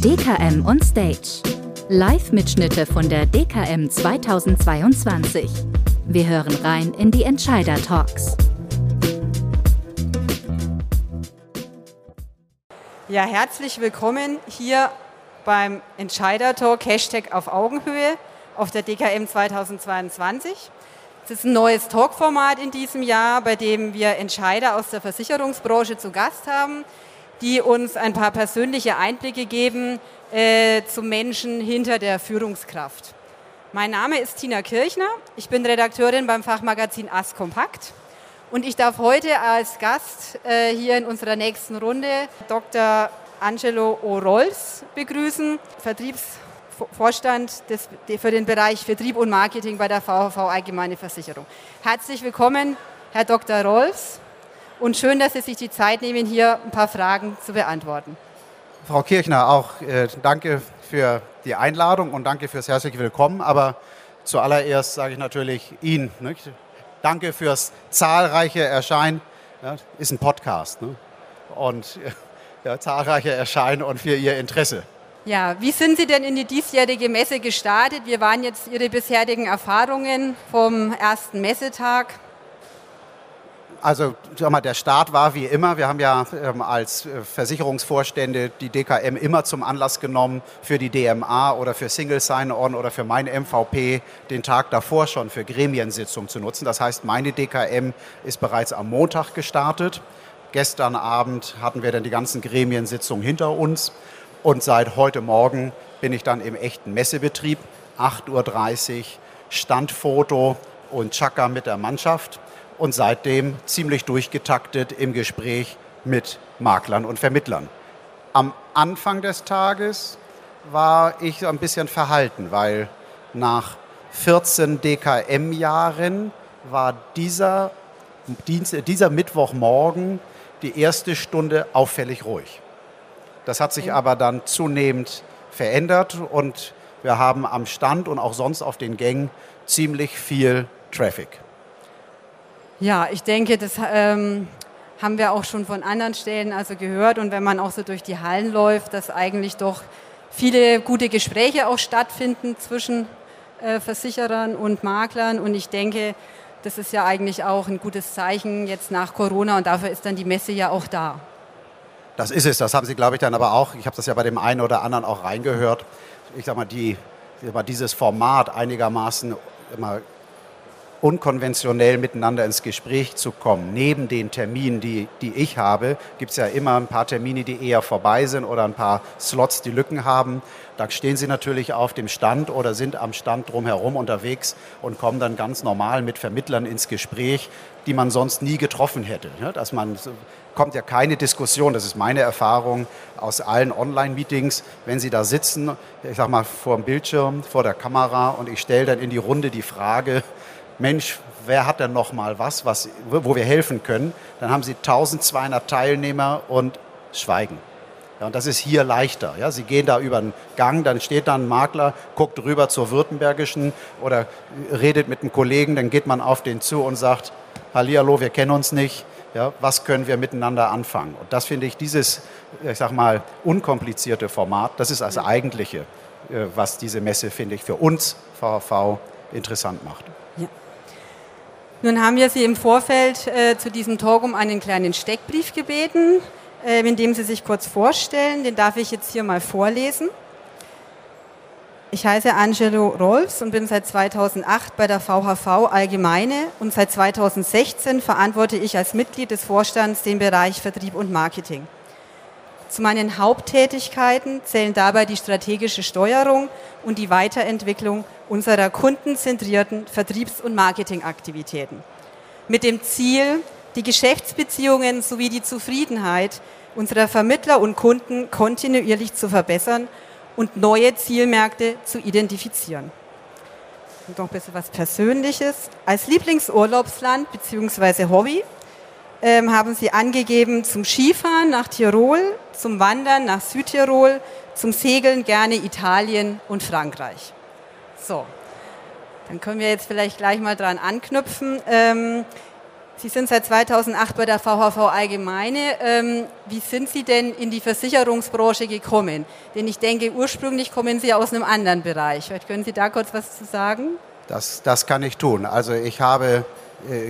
DKM on Stage. Live-Mitschnitte von der DKM 2022. Wir hören rein in die Entscheider-Talks. Ja, herzlich willkommen hier beim Entscheider-Talk Hashtag auf Augenhöhe auf der DKM 2022. Es ist ein neues Talkformat in diesem Jahr, bei dem wir Entscheider aus der Versicherungsbranche zu Gast haben, die uns ein paar persönliche Einblicke geben äh, zum Menschen hinter der Führungskraft. Mein Name ist Tina Kirchner, ich bin Redakteurin beim Fachmagazin Ask Kompakt und ich darf heute als Gast äh, hier in unserer nächsten Runde Dr. Angelo O'Rolls begrüßen, Vertriebsvorstand des, für den Bereich Vertrieb und Marketing bei der VHV Allgemeine Versicherung. Herzlich willkommen, Herr Dr. Rolfs, und schön, dass Sie sich die Zeit nehmen, hier ein paar Fragen zu beantworten. Frau Kirchner, auch äh, danke für die Einladung und danke fürs herzliche Willkommen. Aber zuallererst sage ich natürlich Ihnen, nicht? danke fürs zahlreiche Erscheinen. Ja, ist ein Podcast. Ne? Und ja, zahlreiche Erscheinen und für Ihr Interesse. Ja, wie sind Sie denn in die diesjährige Messe gestartet? Wir waren jetzt Ihre bisherigen Erfahrungen vom ersten Messetag. Also sag mal, der Start war wie immer. Wir haben ja ähm, als äh, Versicherungsvorstände die DKM immer zum Anlass genommen, für die DMA oder für Single Sign-On oder für mein MVP den Tag davor schon für Gremiensitzungen zu nutzen. Das heißt, meine DKM ist bereits am Montag gestartet. Gestern Abend hatten wir dann die ganzen Gremiensitzungen hinter uns. Und seit heute Morgen bin ich dann im echten Messebetrieb. 8.30 Uhr, Standfoto und Chaka mit der Mannschaft und seitdem ziemlich durchgetaktet im Gespräch mit Maklern und Vermittlern. Am Anfang des Tages war ich ein bisschen verhalten, weil nach 14 DKM-Jahren war dieser, dieser Mittwochmorgen die erste Stunde auffällig ruhig. Das hat sich aber dann zunehmend verändert und wir haben am Stand und auch sonst auf den Gängen ziemlich viel Traffic. Ja, ich denke, das ähm, haben wir auch schon von anderen Stellen also gehört. Und wenn man auch so durch die Hallen läuft, dass eigentlich doch viele gute Gespräche auch stattfinden zwischen äh, Versicherern und Maklern. Und ich denke, das ist ja eigentlich auch ein gutes Zeichen jetzt nach Corona und dafür ist dann die Messe ja auch da. Das ist es, das haben Sie, glaube ich, dann aber auch, ich habe das ja bei dem einen oder anderen auch reingehört, ich sage mal, die, dieses Format einigermaßen immer unkonventionell miteinander ins Gespräch zu kommen. Neben den Terminen, die, die ich habe, gibt es ja immer ein paar Termine, die eher vorbei sind oder ein paar Slots, die Lücken haben. Da stehen Sie natürlich auf dem Stand oder sind am Stand drumherum unterwegs und kommen dann ganz normal mit Vermittlern ins Gespräch, die man sonst nie getroffen hätte. Dass man kommt ja keine Diskussion, das ist meine Erfahrung aus allen Online-Meetings, wenn Sie da sitzen, ich sag mal vor dem Bildschirm, vor der Kamera und ich stelle dann in die Runde die Frage, Mensch, wer hat denn noch mal was, was, wo wir helfen können? Dann haben Sie 1200 Teilnehmer und schweigen. Ja, und das ist hier leichter. Ja, Sie gehen da über den Gang, dann steht da ein Makler, guckt rüber zur Württembergischen oder redet mit einem Kollegen, dann geht man auf den zu und sagt, Hallihallo, wir kennen uns nicht, ja, was können wir miteinander anfangen? Und das finde ich, dieses, ich sag mal, unkomplizierte Format, das ist das eigentliche, äh, was diese Messe, finde ich, für uns VHV interessant macht. Nun haben wir Sie im Vorfeld äh, zu diesem Talk um einen kleinen Steckbrief gebeten, äh, in dem Sie sich kurz vorstellen. Den darf ich jetzt hier mal vorlesen. Ich heiße Angelo Rolfs und bin seit 2008 bei der VHV Allgemeine und seit 2016 verantworte ich als Mitglied des Vorstands den Bereich Vertrieb und Marketing. Zu meinen Haupttätigkeiten zählen dabei die strategische Steuerung und die Weiterentwicklung unserer kundenzentrierten Vertriebs- und Marketingaktivitäten. Mit dem Ziel, die Geschäftsbeziehungen sowie die Zufriedenheit unserer Vermittler und Kunden kontinuierlich zu verbessern und neue Zielmärkte zu identifizieren. Und noch ein bisschen was Persönliches. Als Lieblingsurlaubsland bzw. Hobby ähm, haben Sie angegeben zum Skifahren nach Tirol, zum Wandern nach Südtirol, zum Segeln gerne Italien und Frankreich. So, dann können wir jetzt vielleicht gleich mal dran anknüpfen. Ähm, Sie sind seit 2008 bei der VHV Allgemeine. Ähm, wie sind Sie denn in die Versicherungsbranche gekommen? Denn ich denke, ursprünglich kommen Sie aus einem anderen Bereich. Vielleicht können Sie da kurz was zu sagen? Das, das kann ich tun. Also ich habe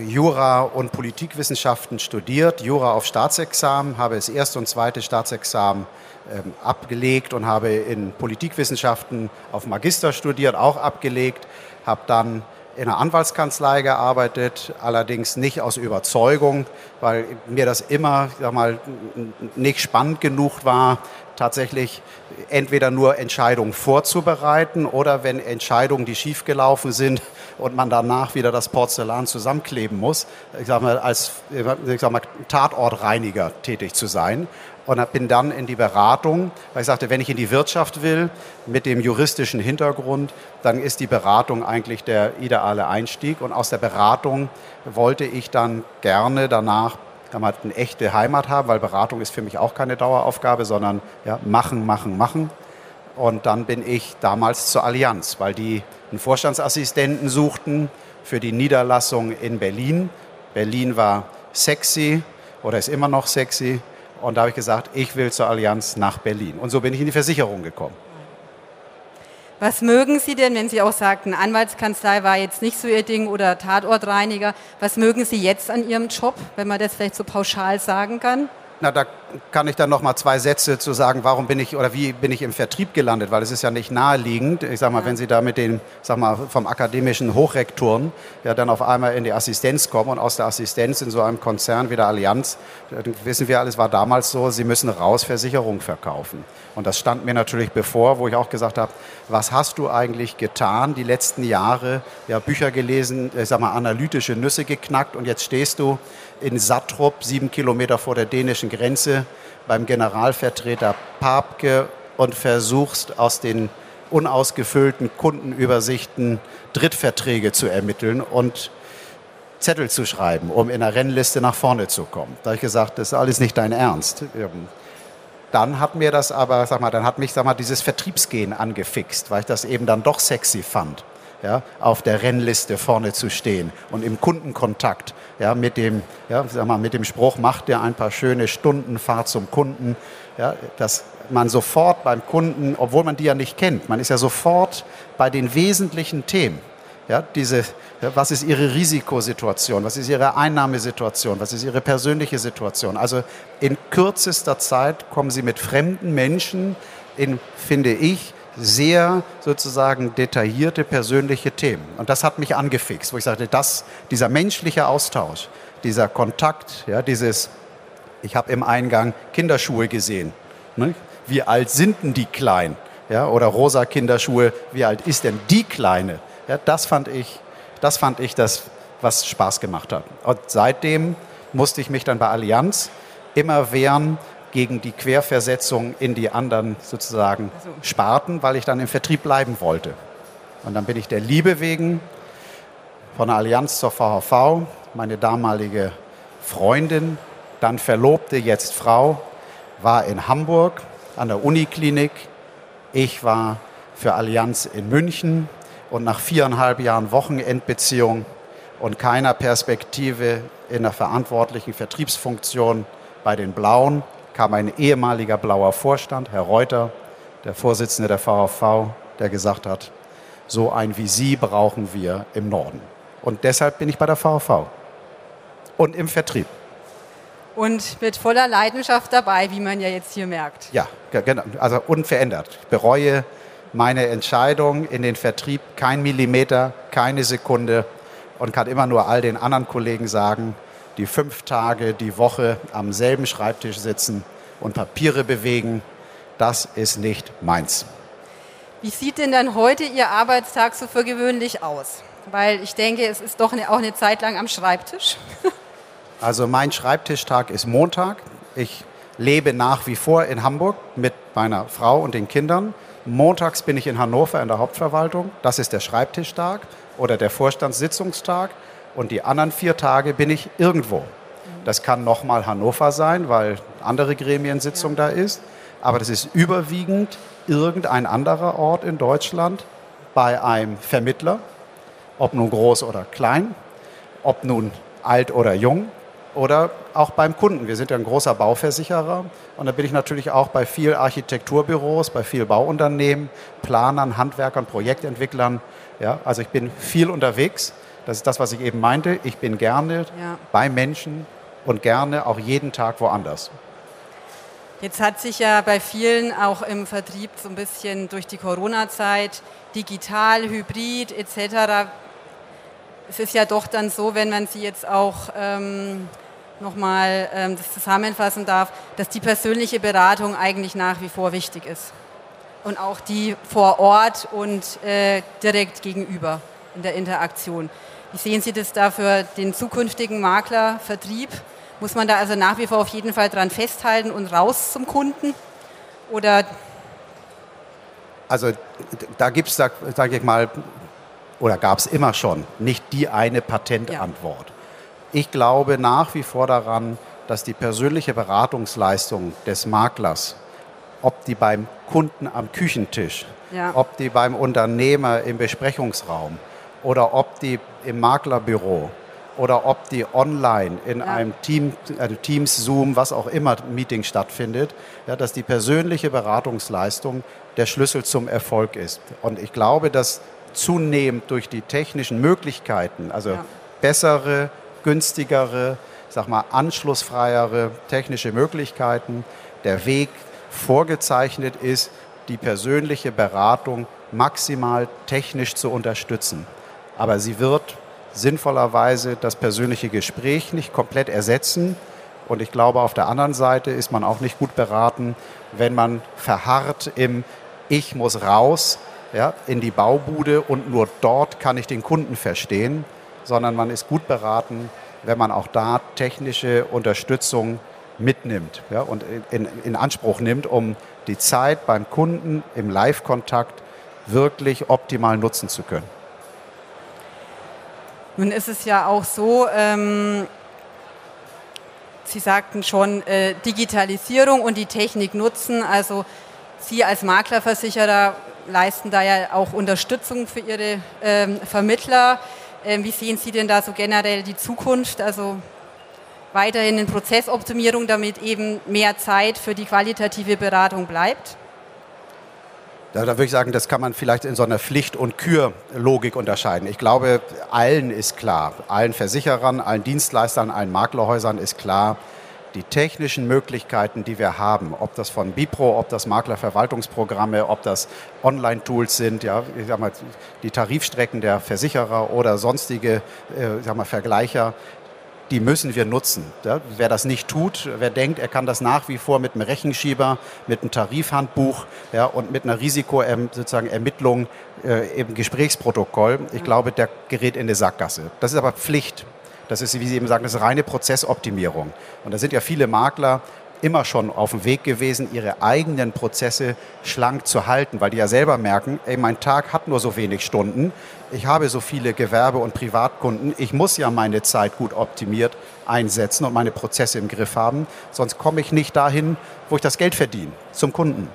Jura und Politikwissenschaften studiert, Jura auf Staatsexamen, habe das erste und zweite Staatsexamen ähm, abgelegt und habe in Politikwissenschaften auf Magister studiert, auch abgelegt, habe dann in einer Anwaltskanzlei gearbeitet, allerdings nicht aus Überzeugung, weil mir das immer sag mal, nicht spannend genug war, tatsächlich entweder nur Entscheidungen vorzubereiten oder wenn Entscheidungen, die schiefgelaufen sind und man danach wieder das Porzellan zusammenkleben muss, ich sag mal, als ich sag mal, Tatortreiniger tätig zu sein und bin dann in die Beratung, weil ich sagte, wenn ich in die Wirtschaft will, mit dem juristischen Hintergrund, dann ist die Beratung eigentlich der ideale Einstieg. Und aus der Beratung wollte ich dann gerne danach eine echte Heimat haben, weil Beratung ist für mich auch keine Daueraufgabe, sondern ja, machen, machen, machen. Und dann bin ich damals zur Allianz, weil die einen Vorstandsassistenten suchten für die Niederlassung in Berlin. Berlin war sexy oder ist immer noch sexy. Und da habe ich gesagt, ich will zur Allianz nach Berlin. Und so bin ich in die Versicherung gekommen. Was mögen Sie denn, wenn Sie auch sagten, Anwaltskanzlei war jetzt nicht so Ihr Ding oder Tatortreiniger? Was mögen Sie jetzt an Ihrem Job, wenn man das vielleicht so pauschal sagen kann? Na, da kann ich dann noch mal zwei Sätze zu sagen, warum bin ich oder wie bin ich im Vertrieb gelandet, weil es ist ja nicht naheliegend. Ich sag mal, ja. wenn Sie da mit den, sag mal, vom akademischen Hochrektoren ja dann auf einmal in die Assistenz kommen und aus der Assistenz in so einem Konzern wie der Allianz, wissen wir alles, war damals so, Sie müssen raus Versicherung verkaufen. Und das stand mir natürlich bevor, wo ich auch gesagt habe, was hast du eigentlich getan die letzten Jahre? Ja, Bücher gelesen, ich sag mal, analytische Nüsse geknackt und jetzt stehst du in Sattrup, sieben Kilometer vor der dänischen Grenze, beim Generalvertreter Papke und versuchst aus den unausgefüllten Kundenübersichten Drittverträge zu ermitteln und Zettel zu schreiben, um in der Rennliste nach vorne zu kommen. Da habe ich gesagt, das ist alles nicht dein Ernst. Dann hat mir das aber, sag mal, dann hat mich sag mal, dieses Vertriebsgehen angefixt, weil ich das eben dann doch sexy fand ja, auf der Rennliste vorne zu stehen und im Kundenkontakt ja, mit, dem, ja, sag mal, mit dem Spruch, macht dir ein paar schöne Stunden, fahr zum Kunden, ja, dass man sofort beim Kunden, obwohl man die ja nicht kennt, man ist ja sofort bei den wesentlichen Themen. Ja, diese, was ist Ihre Risikosituation? Was ist Ihre Einnahmesituation? Was ist Ihre persönliche Situation? Also in kürzester Zeit kommen Sie mit fremden Menschen in, finde ich, sehr sozusagen detaillierte persönliche Themen. Und das hat mich angefixt, wo ich sagte, das, dieser menschliche Austausch, dieser Kontakt, ja, dieses, ich habe im Eingang Kinderschuhe gesehen. Ne? Wie alt sind denn die Kleinen? Ja, oder rosa Kinderschuhe, wie alt ist denn die Kleine? Ja, das fand ich, das fand ich das, was Spaß gemacht hat. Und seitdem musste ich mich dann bei Allianz immer wehren, gegen die Querversetzung in die anderen sozusagen Sparten, weil ich dann im Vertrieb bleiben wollte. Und dann bin ich der Liebe wegen von der Allianz zur VHV, meine damalige Freundin, dann Verlobte, jetzt Frau, war in Hamburg an der Uniklinik. Ich war für Allianz in München und nach viereinhalb Jahren Wochenendbeziehung und keiner Perspektive in der verantwortlichen Vertriebsfunktion bei den Blauen kam ein ehemaliger blauer Vorstand, Herr Reuter, der Vorsitzende der VHV, der gesagt hat, so ein wie Sie brauchen wir im Norden. Und deshalb bin ich bei der VHV und im Vertrieb. Und mit voller Leidenschaft dabei, wie man ja jetzt hier merkt. Ja, genau. Also unverändert. Ich bereue meine Entscheidung in den Vertrieb kein Millimeter, keine Sekunde und kann immer nur all den anderen Kollegen sagen, die fünf Tage die Woche am selben Schreibtisch sitzen und Papiere bewegen, das ist nicht meins. Wie sieht denn dann heute Ihr Arbeitstag so für gewöhnlich aus? Weil ich denke, es ist doch eine, auch eine Zeit lang am Schreibtisch. also mein Schreibtischtag ist Montag. Ich lebe nach wie vor in Hamburg mit meiner Frau und den Kindern. Montags bin ich in Hannover in der Hauptverwaltung. Das ist der Schreibtischtag oder der Vorstandssitzungstag und die anderen vier Tage bin ich irgendwo. Das kann nochmal Hannover sein, weil andere Gremiensitzung da ist, aber das ist überwiegend irgendein anderer Ort in Deutschland bei einem Vermittler, ob nun groß oder klein, ob nun alt oder jung oder auch beim Kunden. Wir sind ja ein großer Bauversicherer und da bin ich natürlich auch bei vielen Architekturbüros, bei vielen Bauunternehmen, Planern, Handwerkern, Projektentwicklern. Ja, also ich bin viel unterwegs. Das ist das, was ich eben meinte. Ich bin gerne ja. bei Menschen und gerne auch jeden Tag woanders. Jetzt hat sich ja bei vielen auch im Vertrieb so ein bisschen durch die Corona-Zeit digital, hybrid etc. Es ist ja doch dann so, wenn man sie jetzt auch ähm, nochmal ähm, das zusammenfassen darf, dass die persönliche Beratung eigentlich nach wie vor wichtig ist. Und auch die vor Ort und äh, direkt gegenüber in der Interaktion. Wie sehen Sie das da für den zukünftigen Maklervertrieb? Muss man da also nach wie vor auf jeden Fall dran festhalten und raus zum Kunden? Oder also da gibt es, sage ich mal, oder gab es immer schon, nicht die eine Patentantwort. Ja. Ich glaube nach wie vor daran, dass die persönliche Beratungsleistung des Maklers, ob die beim Kunden am Küchentisch, ja. ob die beim Unternehmer im Besprechungsraum oder ob die im Maklerbüro oder ob die online in ja. einem Team, also Teams, Zoom, was auch immer Meeting stattfindet, ja, dass die persönliche Beratungsleistung der Schlüssel zum Erfolg ist. Und ich glaube, dass zunehmend durch die technischen Möglichkeiten, also ja. bessere, günstigere, sag mal anschlussfreiere technische Möglichkeiten, der Weg vorgezeichnet ist, die persönliche Beratung maximal technisch zu unterstützen. Aber sie wird sinnvollerweise das persönliche Gespräch nicht komplett ersetzen. Und ich glaube, auf der anderen Seite ist man auch nicht gut beraten, wenn man verharrt im Ich muss raus ja, in die Baubude und nur dort kann ich den Kunden verstehen, sondern man ist gut beraten, wenn man auch da technische Unterstützung mitnimmt ja, und in, in Anspruch nimmt, um die Zeit beim Kunden im Live-Kontakt wirklich optimal nutzen zu können. Nun ist es ja auch so, ähm, Sie sagten schon, äh, Digitalisierung und die Technik nutzen. Also Sie als Maklerversicherer leisten da ja auch Unterstützung für Ihre ähm, Vermittler. Ähm, wie sehen Sie denn da so generell die Zukunft? Also weiterhin in Prozessoptimierung, damit eben mehr Zeit für die qualitative Beratung bleibt? Da, da, würde ich sagen, das kann man vielleicht in so einer Pflicht- und Kür-Logik unterscheiden. Ich glaube, allen ist klar, allen Versicherern, allen Dienstleistern, allen Maklerhäusern ist klar, die technischen Möglichkeiten, die wir haben, ob das von Bipro, ob das Maklerverwaltungsprogramme, ob das Online-Tools sind, ja, ich sag mal, die Tarifstrecken der Versicherer oder sonstige äh, ich sag mal, Vergleicher, die müssen wir nutzen. Ja, wer das nicht tut, wer denkt, er kann das nach wie vor mit einem Rechenschieber, mit einem Tarifhandbuch ja, und mit einer Risikoermittlung äh, im Gesprächsprotokoll, ich glaube, der gerät in eine Sackgasse. Das ist aber Pflicht. Das ist, wie Sie eben sagen, das reine Prozessoptimierung. Und da sind ja viele Makler immer schon auf dem Weg gewesen, ihre eigenen Prozesse schlank zu halten, weil die ja selber merken, ey, mein Tag hat nur so wenig Stunden, ich habe so viele Gewerbe- und Privatkunden, ich muss ja meine Zeit gut optimiert einsetzen und meine Prozesse im Griff haben, sonst komme ich nicht dahin, wo ich das Geld verdiene, zum Kunden.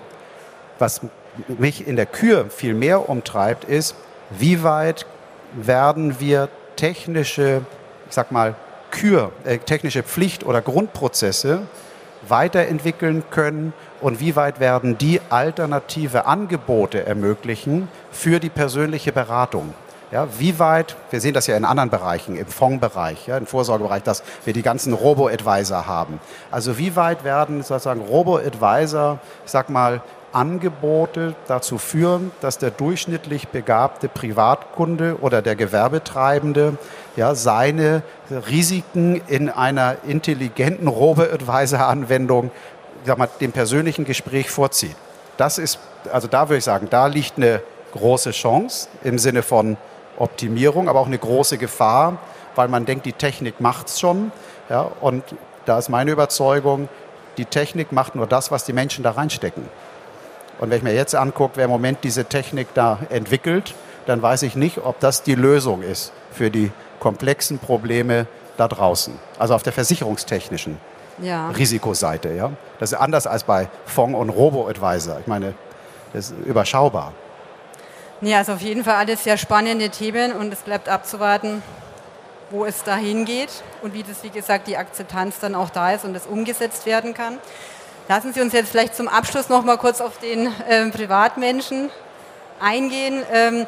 Was mich in der Kür viel mehr umtreibt, ist, wie weit werden wir technische, ich sag mal, Kür, äh, technische Pflicht- oder Grundprozesse weiterentwickeln können und wie weit werden die alternative Angebote ermöglichen für die persönliche Beratung. Ja, wie weit, wir sehen das ja in anderen Bereichen, im Fondsbereich, ja, im Vorsorgebereich, dass wir die ganzen Robo-Advisor haben. Also wie weit werden sozusagen Robo-Advisor, ich sag mal, Angebote dazu führen, dass der durchschnittlich begabte Privatkunde oder der Gewerbetreibende ja, seine Risiken in einer intelligenten Robo-Advisor-Anwendung dem persönlichen Gespräch vorzieht. Das ist, also da würde ich sagen, da liegt eine große Chance im Sinne von Optimierung, aber auch eine große Gefahr, weil man denkt, die Technik macht es schon. Ja, und da ist meine Überzeugung, die Technik macht nur das, was die Menschen da reinstecken. Und wenn ich mir jetzt angucke, wer im Moment diese Technik da entwickelt, dann weiß ich nicht, ob das die Lösung ist für die komplexen Probleme da draußen. Also auf der versicherungstechnischen ja. Risikoseite. Ja? Das ist anders als bei Fonds und Robo-Advisor. Ich meine, das ist überschaubar. Ja, also auf jeden Fall alles sehr spannende Themen und es bleibt abzuwarten, wo es dahin geht und wie das, wie gesagt, die Akzeptanz dann auch da ist und das umgesetzt werden kann. Lassen Sie uns jetzt vielleicht zum Abschluss noch mal kurz auf den ähm, Privatmenschen eingehen. Ähm,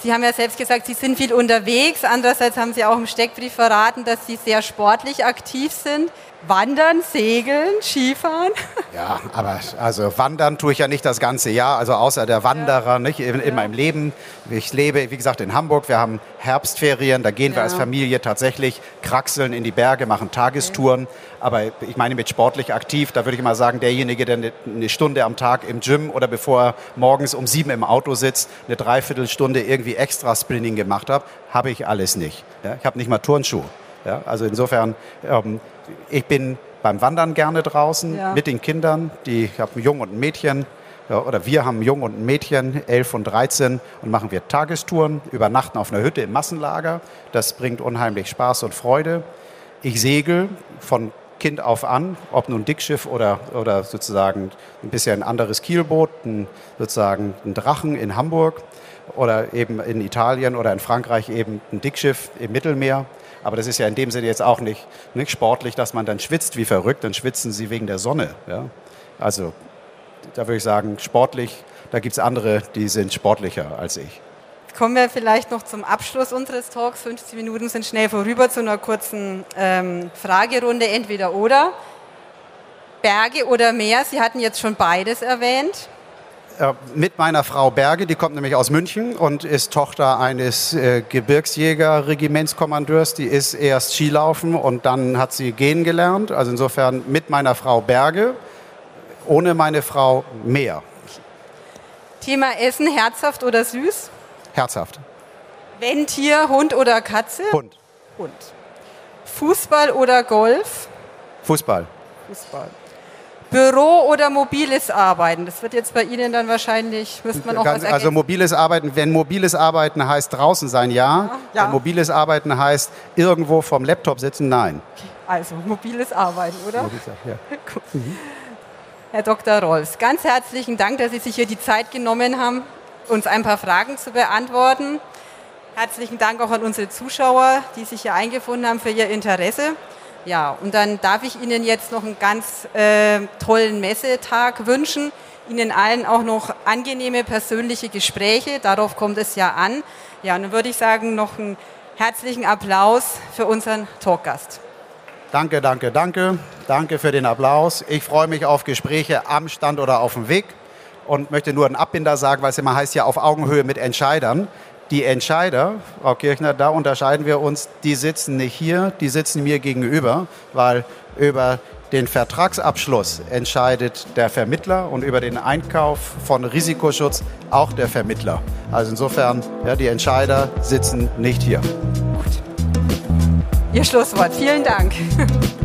Sie haben ja selbst gesagt, Sie sind viel unterwegs. Andererseits haben Sie auch im Steckbrief verraten, dass Sie sehr sportlich aktiv sind. Wandern, Segeln, Skifahren? Ja, aber also wandern tue ich ja nicht das ganze Jahr, also außer der Wanderer ja. nicht in, in ja. meinem Leben. Ich lebe, wie gesagt, in Hamburg. Wir haben Herbstferien, da gehen ja. wir als Familie tatsächlich kraxeln in die Berge, machen Tagestouren. Okay. Aber ich meine mit sportlich aktiv, da würde ich mal sagen, derjenige, der eine Stunde am Tag im Gym oder bevor er morgens um sieben im Auto sitzt, eine Dreiviertelstunde irgendwie extra Sprinting gemacht hat, habe ich alles nicht. ich habe nicht mal Turnschuhe. Ja, also insofern, ähm, ich bin beim Wandern gerne draußen ja. mit den Kindern. Die, ich habe einen Jungen und ein Mädchen. Ja, oder wir haben einen Jungen und ein Mädchen, 11 und 13, und machen wir Tagestouren, übernachten auf einer Hütte im Massenlager. Das bringt unheimlich Spaß und Freude. Ich segel von Kind auf an, ob nun Dickschiff oder, oder sozusagen ein bisschen ein anderes Kielboot, ein, sozusagen ein Drachen in Hamburg oder eben in Italien oder in Frankreich eben ein Dickschiff im Mittelmeer. Aber das ist ja in dem Sinne jetzt auch nicht, nicht sportlich, dass man dann schwitzt wie verrückt. Dann schwitzen sie wegen der Sonne. Ja? Also da würde ich sagen, sportlich, da gibt es andere, die sind sportlicher als ich. Kommen wir vielleicht noch zum Abschluss unseres Talks. 15 Minuten sind schnell vorüber zu einer kurzen ähm, Fragerunde, entweder oder. Berge oder Meer, Sie hatten jetzt schon beides erwähnt. Äh, mit meiner Frau Berge, die kommt nämlich aus München und ist Tochter eines äh, Gebirgsjäger-Regimentskommandeurs. Die ist erst Skilaufen und dann hat sie gehen gelernt. Also insofern mit meiner Frau Berge, ohne meine Frau mehr. Thema Essen, herzhaft oder süß? Herzhaft. Wenn Tier, Hund oder Katze? Hund. Hund. Fußball oder Golf? Fußball. Fußball. Büro oder mobiles Arbeiten? Das wird jetzt bei Ihnen dann wahrscheinlich, müsste man auch Ganz, was Also mobiles Arbeiten, wenn mobiles Arbeiten heißt draußen sein, ja. ja. Wenn mobiles Arbeiten heißt irgendwo vom Laptop sitzen, nein. Okay. Also mobiles Arbeiten, oder? Mobiles, ja. mhm. Herr Dr. Rolfs, ganz herzlichen Dank, dass Sie sich hier die Zeit genommen haben, uns ein paar Fragen zu beantworten. Herzlichen Dank auch an unsere Zuschauer, die sich hier eingefunden haben für Ihr Interesse. Ja, und dann darf ich Ihnen jetzt noch einen ganz äh, tollen Messetag wünschen. Ihnen allen auch noch angenehme persönliche Gespräche. Darauf kommt es ja an. Ja, und dann würde ich sagen, noch einen herzlichen Applaus für unseren Talkgast. Danke, danke, danke. Danke für den Applaus. Ich freue mich auf Gespräche am Stand oder auf dem Weg und möchte nur einen Abbinder sagen, weil es immer heißt ja auf Augenhöhe mit Entscheidern die Entscheider, Frau Kirchner, da unterscheiden wir uns, die sitzen nicht hier, die sitzen mir gegenüber, weil über den Vertragsabschluss entscheidet der Vermittler und über den Einkauf von Risikoschutz auch der Vermittler. Also insofern, ja, die Entscheider sitzen nicht hier. Gut. Ihr Schlusswort. Vielen Dank.